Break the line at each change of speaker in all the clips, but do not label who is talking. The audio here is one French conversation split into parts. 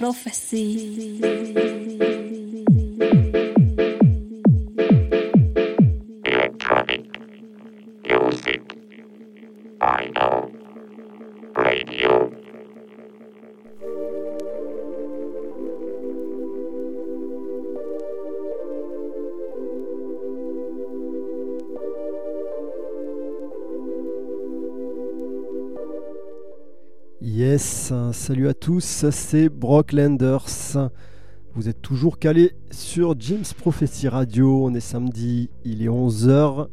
Prophecy.
Salut à tous, c'est Brock Landers. Vous êtes toujours calés sur James Prophecy Radio. On est samedi, il est 11h.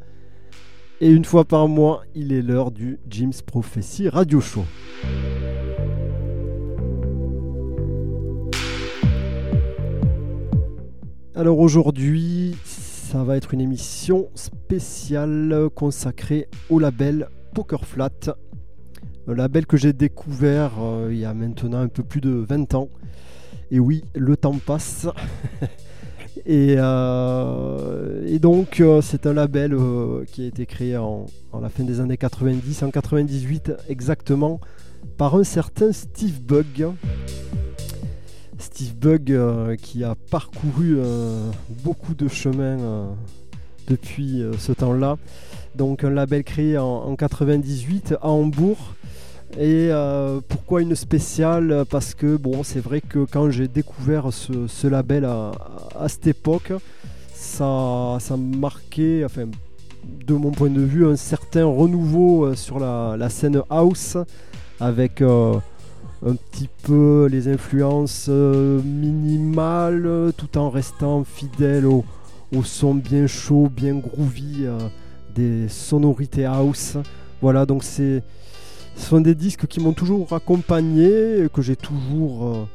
Et une fois par mois, il est l'heure du James Prophecy Radio Show. Alors aujourd'hui, ça va être une émission spéciale consacrée au label Poker Flat. Un label que j'ai découvert euh, il y a maintenant un peu plus de 20 ans. Et oui, le temps passe. et, euh, et donc, euh, c'est un label euh, qui a été créé en, la fin des années 90, en 98 exactement, par un certain Steve Bug. Steve Bug euh, qui a parcouru euh, beaucoup de chemins euh, depuis euh, ce temps-là. Donc un label créé en 98 à Hambourg. Et euh, pourquoi une spéciale? Parce que bon, c'est vrai que quand j'ai découvert ce, label à, cette époque, ça, ça marquait, enfin, de mon point de vue, un certain renouveau euh, sur la, scène house, avec euh, un petit peu les influences minimales, tout en restant fidèle au, au son bien chaud, bien groovy des sonorités house. Voilà, donc c'est ce sont des disques qui m'ont toujours accompagné, que j'ai toujours euh,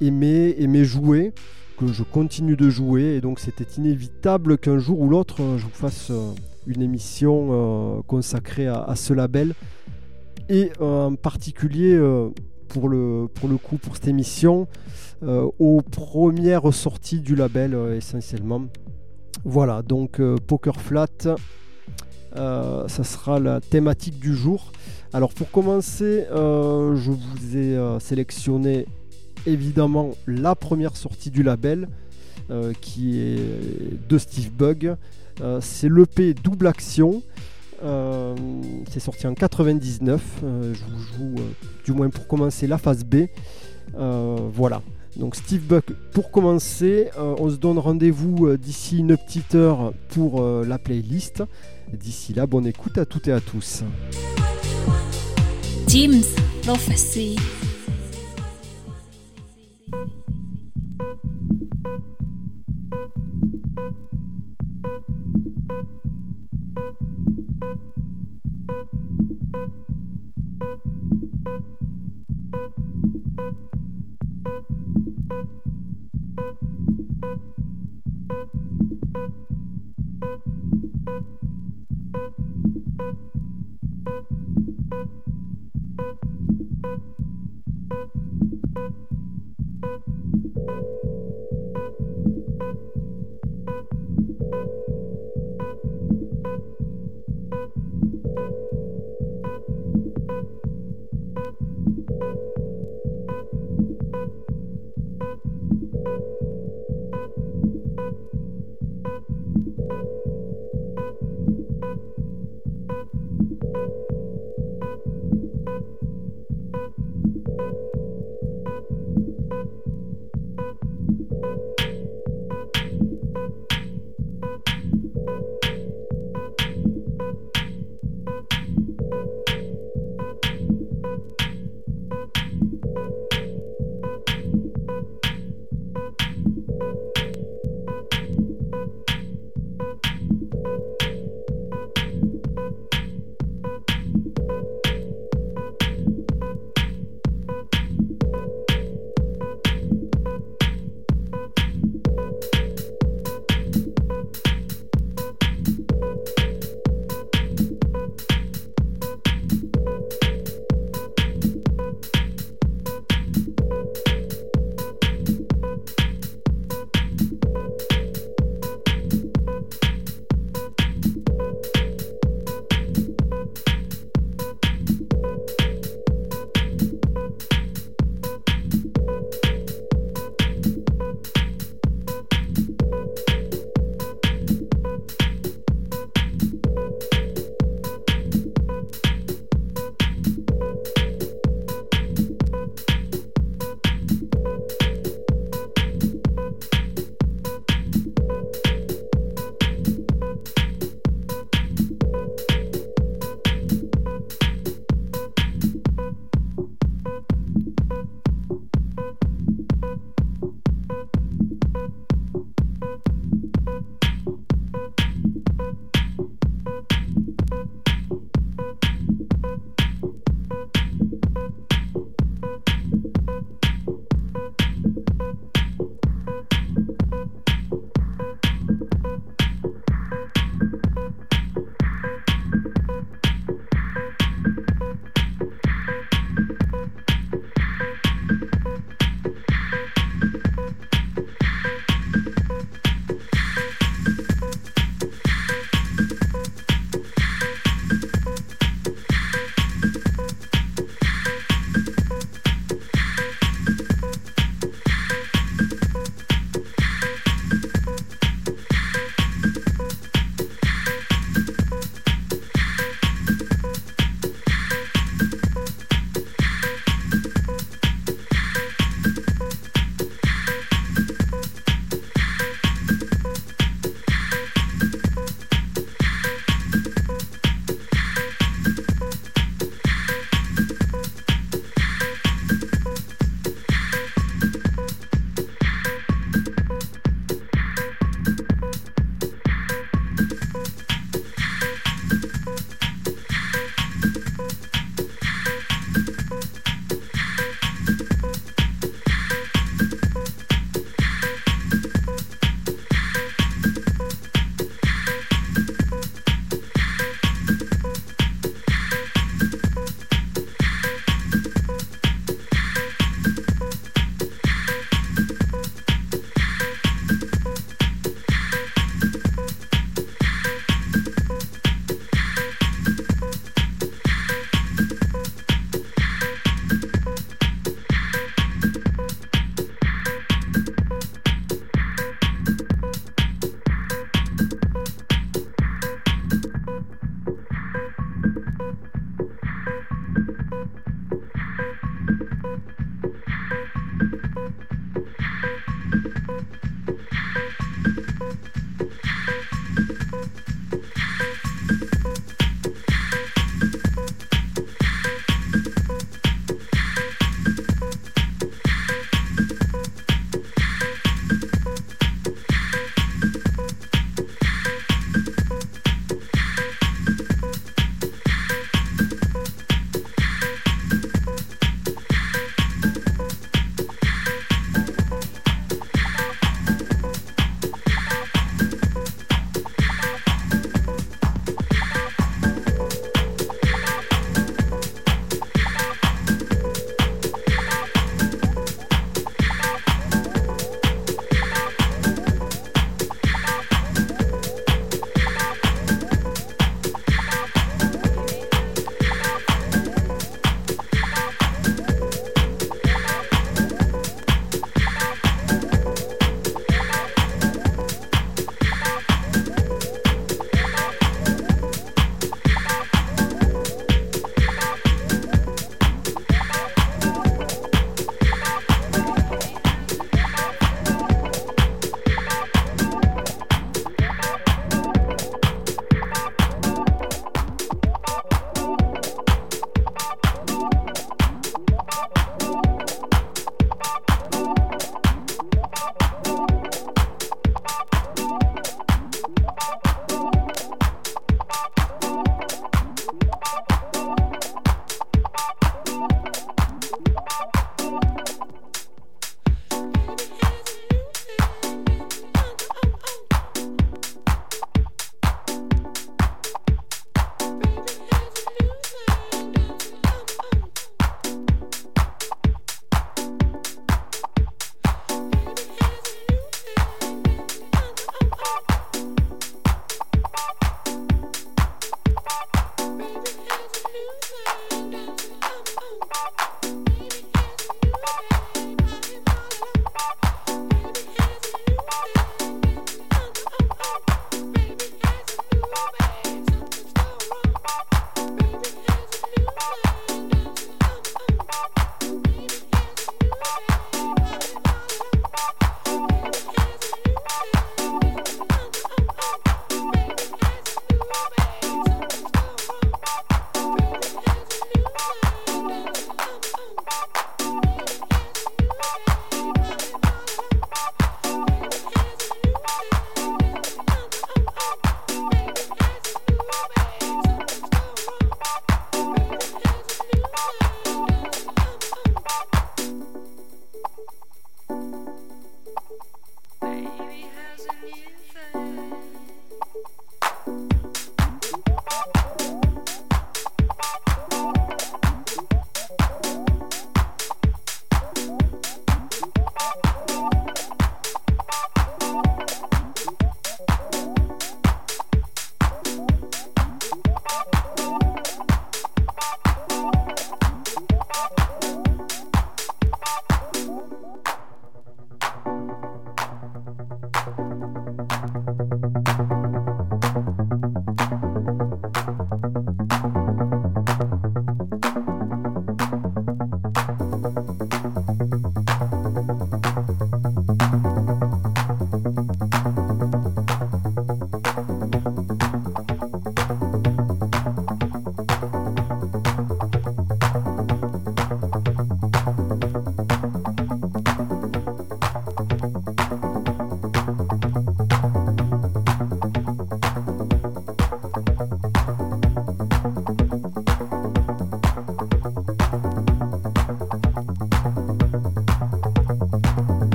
aimé, aimé jouer, que je continue de jouer. Et donc c'était inévitable qu'un jour ou l'autre, euh, je vous fasse euh, une émission euh, consacrée à, ce label. Et en particulier, pour, le, pour le coup, pour cette émission, aux premières sorties du label essentiellement. Voilà, donc Poker Flat, ça sera la thématique du jour. Alors pour commencer, euh, je vous ai euh, sélectionné évidemment la première sortie du label euh, qui est de Steve Bug. C'est l'EP Double Action. C'est sorti en 99. Euh, je vous joue, du moins pour commencer, la phase B. Voilà. Donc Steve Buck pour commencer. On se donne rendez-vous d'ici une petite heure pour la playlist. D'ici là, bonne écoute à toutes et à tous.
James Prophecy.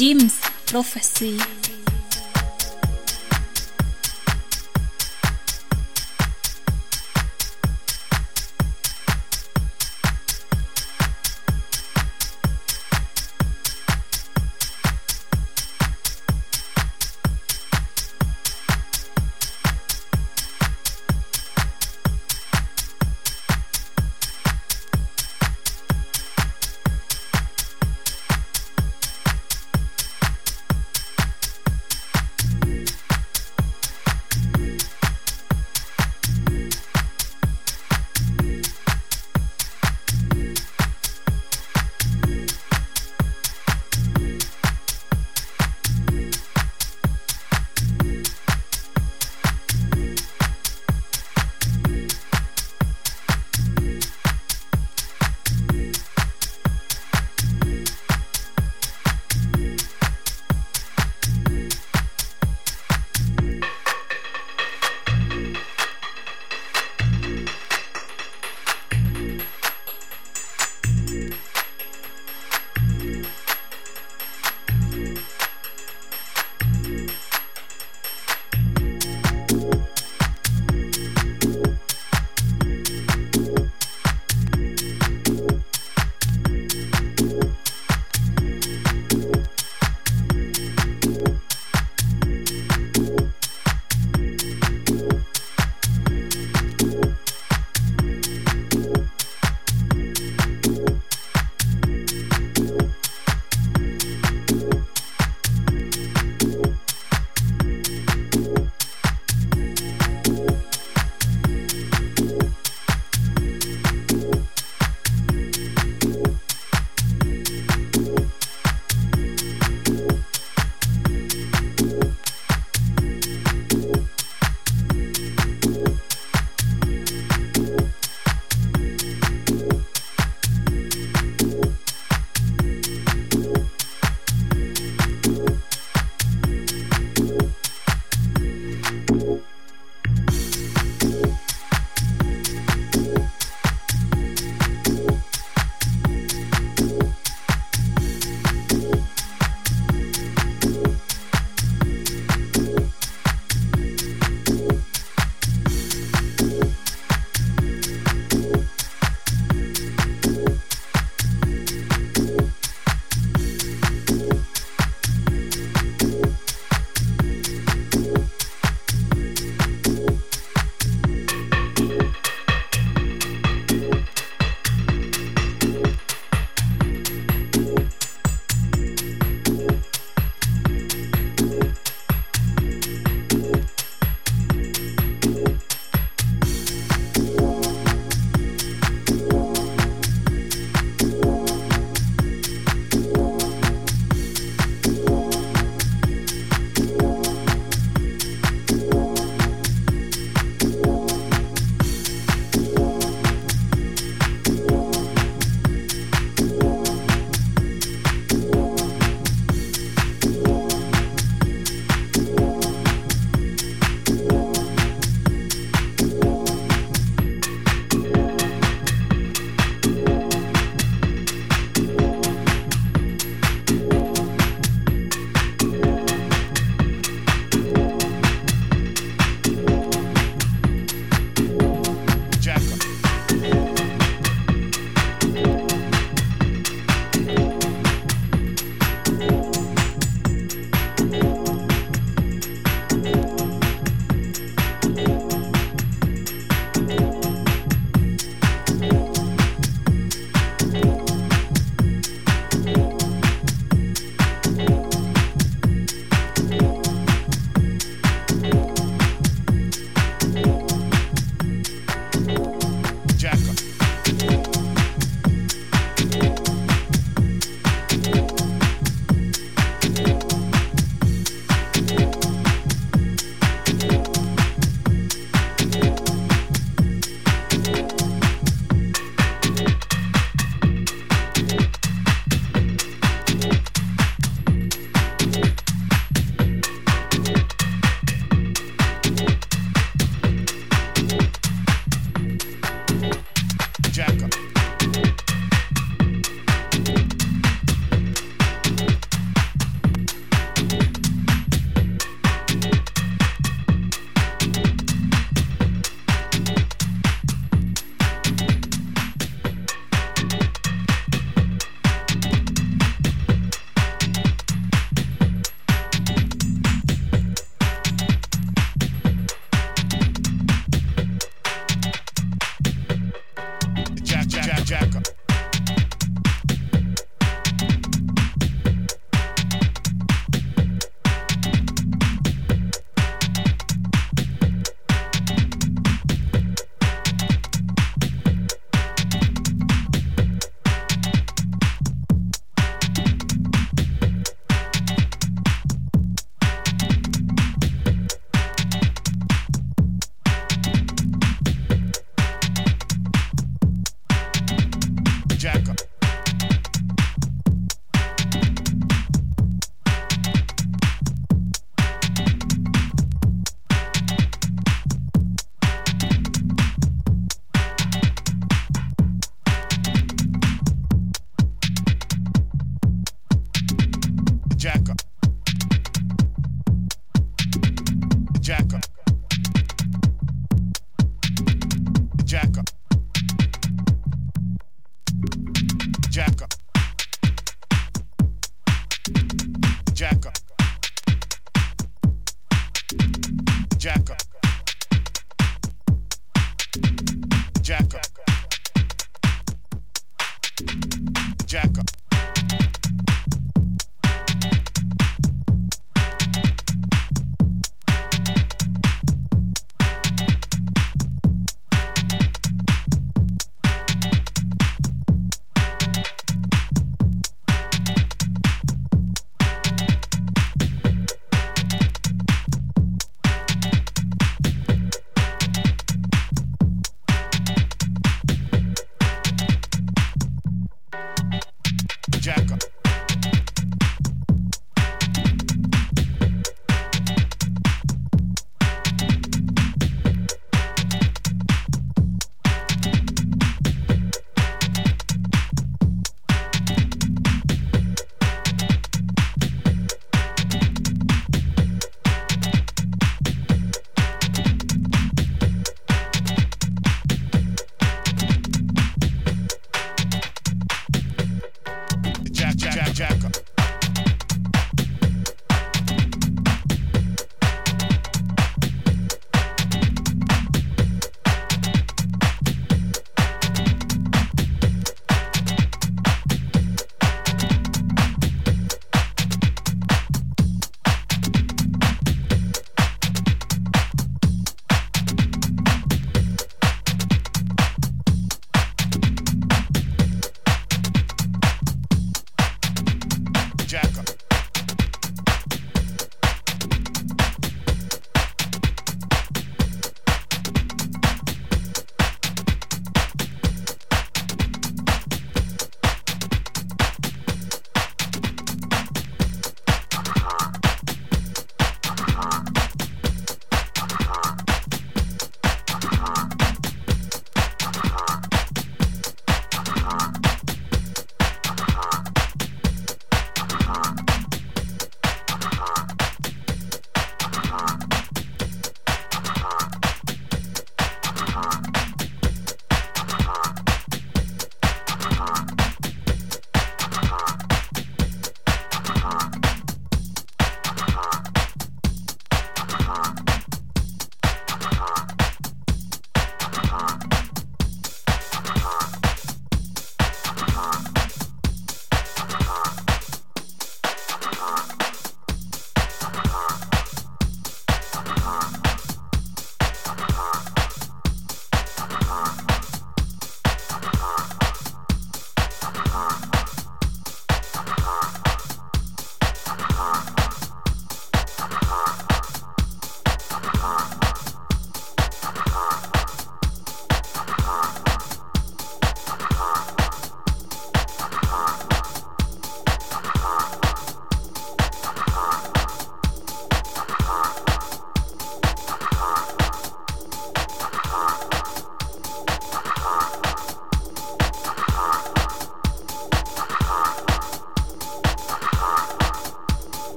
Jim's Prophecy.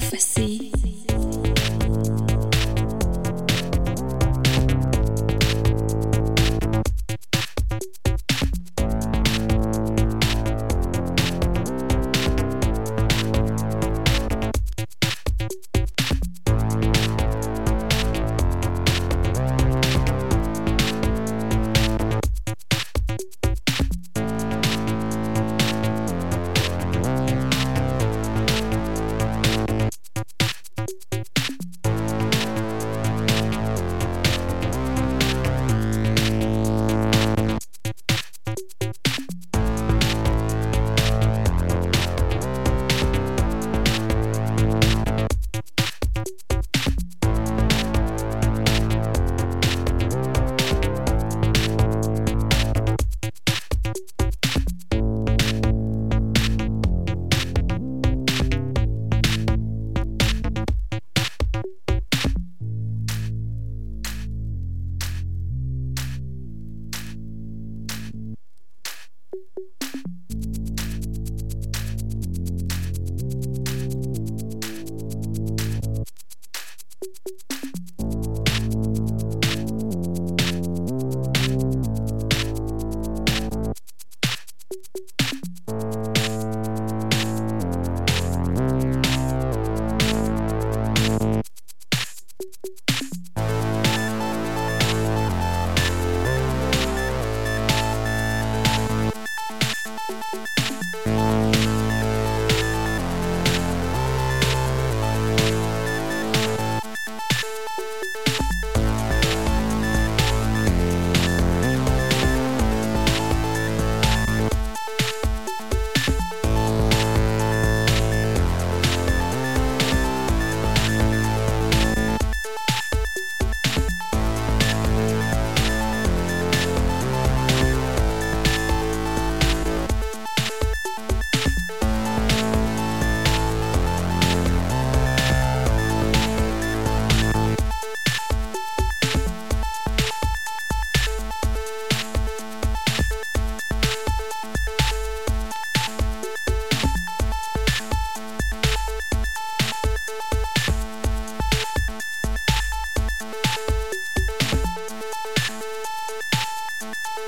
Jim's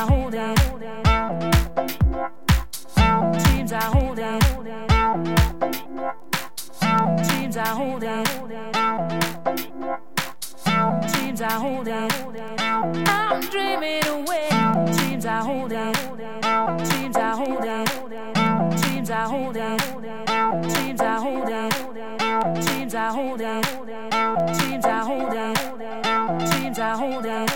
I hold it. Dreams I hold. Dreams I hold. Dreams I hold. I'm dreaming away. Dreams I hold. Dreams Dreams Dreams Dreams Dreams Dreams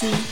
Prophecy.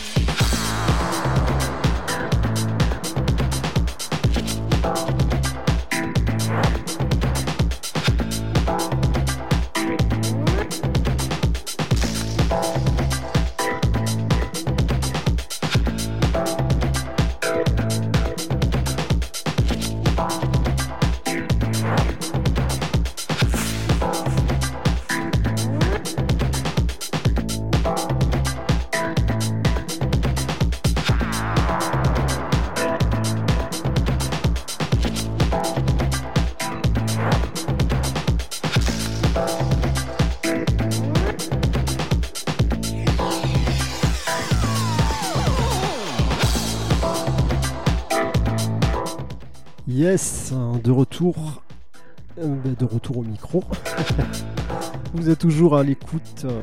Vous êtes toujours à l'écoute euh,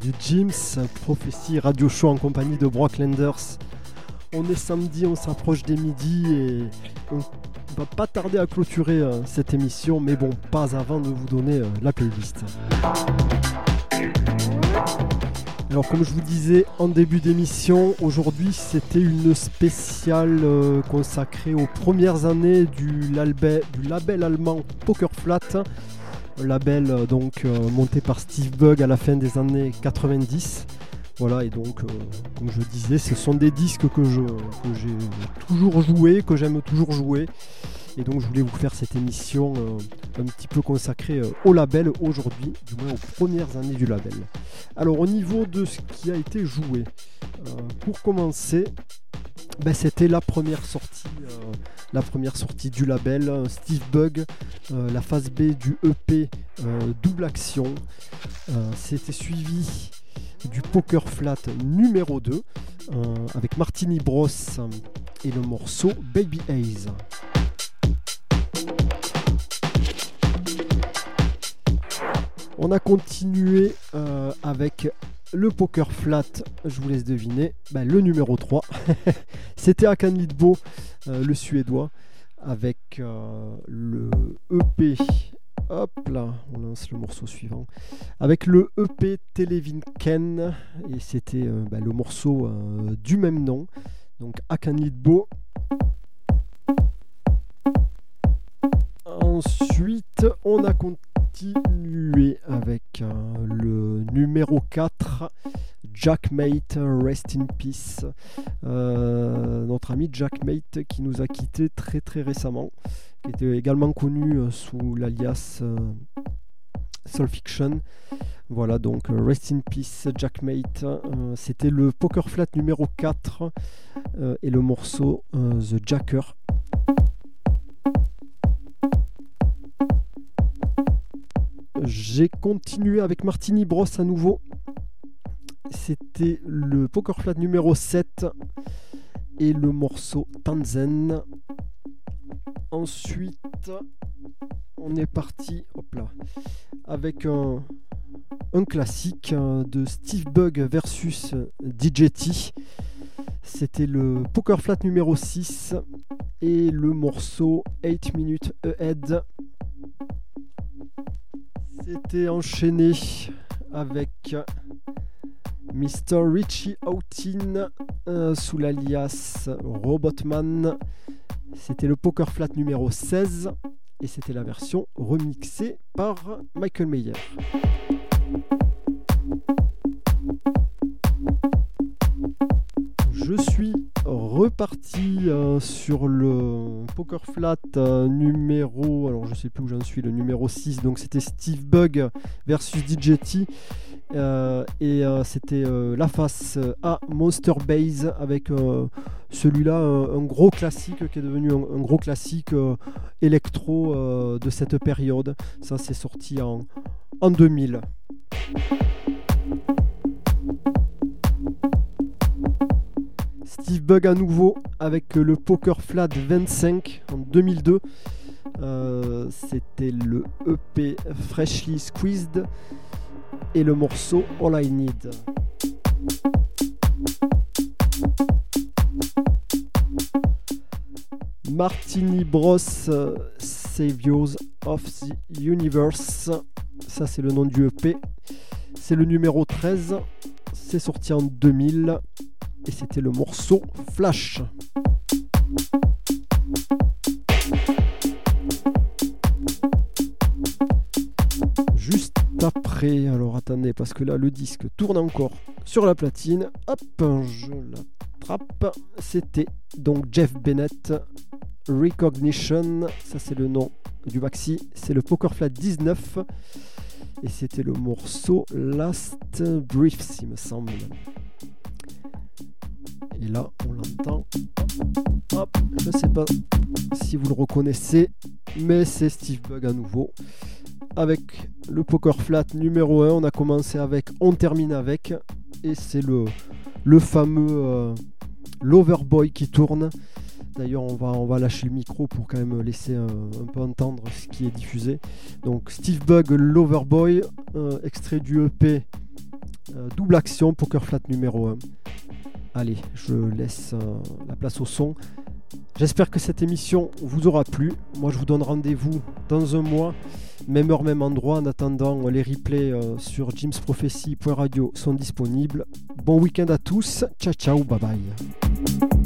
du Jim's Prophecy Radio Show en compagnie de Brock Lenders. On est samedi, on s'approche des midis et on va pas tarder à clôturer euh, cette émission, mais bon, pas avant de vous donner euh, la playlist. Alors comme je vous disais en début d'émission, aujourd'hui c'était une spéciale consacrée aux premières années du, label allemand Poker Flat, label euh, donc euh, monté par Steve Bug à la fin des années 90. Voilà et donc euh, comme je disais, ce sont des disques que je que j'ai toujours joué, que j'aime toujours jouer. Et donc je voulais vous faire cette émission un petit peu consacrée au label aujourd'hui, du moins aux premières années du label. Alors au niveau de ce qui a été joué, pour commencer, ben, c'était la première sortie, euh, la première sortie du label euh, Steve Bug, euh, la phase B du EP Double Action. C'était suivi du Poker Flat numéro 2 euh, avec Martini Bros et le morceau Baby Haze. On a continué avec le poker flat, je vous laisse deviner, bah, le numéro 3. C'était Akan Lidbo, euh, le suédois, avec euh, le EP. Hop là, on lance le morceau suivant. Avec le EP Televin Ken, et c'était euh, bah, le morceau du même nom. Donc Akan Lidbo. Ensuite, on a continué avec euh, le numéro 4, Jack Mate, Rest in Peace. Euh, notre ami Jack Mate qui nous a quitté très très récemment, qui était également connu euh, sous l'alias Soul Fiction. Voilà donc Rest in Peace, Jack Mate. Euh, C'était le Poker Flat numéro 4 euh, et le morceau The Jacker. J'ai continué avec Martini Bros à nouveau. C'était le Poker Flat numéro 7 et le morceau Tanzen. Ensuite, on est parti hop là, avec un, un classique euh, de Steve Bug versus DJT. C'était le Poker Flat numéro 6 et le morceau 8 Minutes Ahead. C'était enchaîné avec Mr. Richie euh, sous l'alias Robotman. C'était le Poker Flat numéro 16 et c'était la version remixée par Michael Mayer. Je suis reparti euh, sur le Poker Flat euh, numéro, alors je sais plus où j'en suis, le numéro 6, donc c'était Steve Bug versus DJT. Euh, et c'était la face A Monster Base avec celui-là un, gros classique qui est devenu un, gros classique électro de cette période. Ça c'est sorti en, en 2000. Bug à nouveau avec le Poker Flat 25 en 2002. Euh, C'était le EP Freshly Squeezed et le morceau All I Need. Martini Bros euh, Saviors of the Universe. Ça, c'est le nom du EP. C'est le numéro 13. C'est sorti en 2000 et c'était le morceau Flash. Juste après, alors attendez, parce que là le disque tourne encore sur la platine. Hop, je l'attrape. C'était donc Jeff Bennett, Recognition, ça c'est le nom du maxi, c'est le Poker Flat 19 et c'était le morceau Last Briefs, il me semble. Et là, on l'entend. Hop, je sais pas si vous le reconnaissez, mais c'est Steve Bug à nouveau. Avec le Poker Flat numéro 1, on a commencé avec, on termine avec, et c'est le, le fameux euh, Loverboy qui tourne. D'ailleurs, on va, on va lâcher le micro pour quand même laisser un, peu entendre ce qui est diffusé. Donc, Steve Bug, Loverboy, euh, extrait du EP euh, Double Action, Poker Flat numéro 1. Allez, je laisse euh, la place au son. J'espère que cette émission vous aura plu. Moi, je vous donne rendez-vous dans un mois, même heure, même endroit. En attendant, les replays euh, sur jimsprophecy.radio sont disponibles. Bon week-end à tous. Ciao, ciao, bye bye.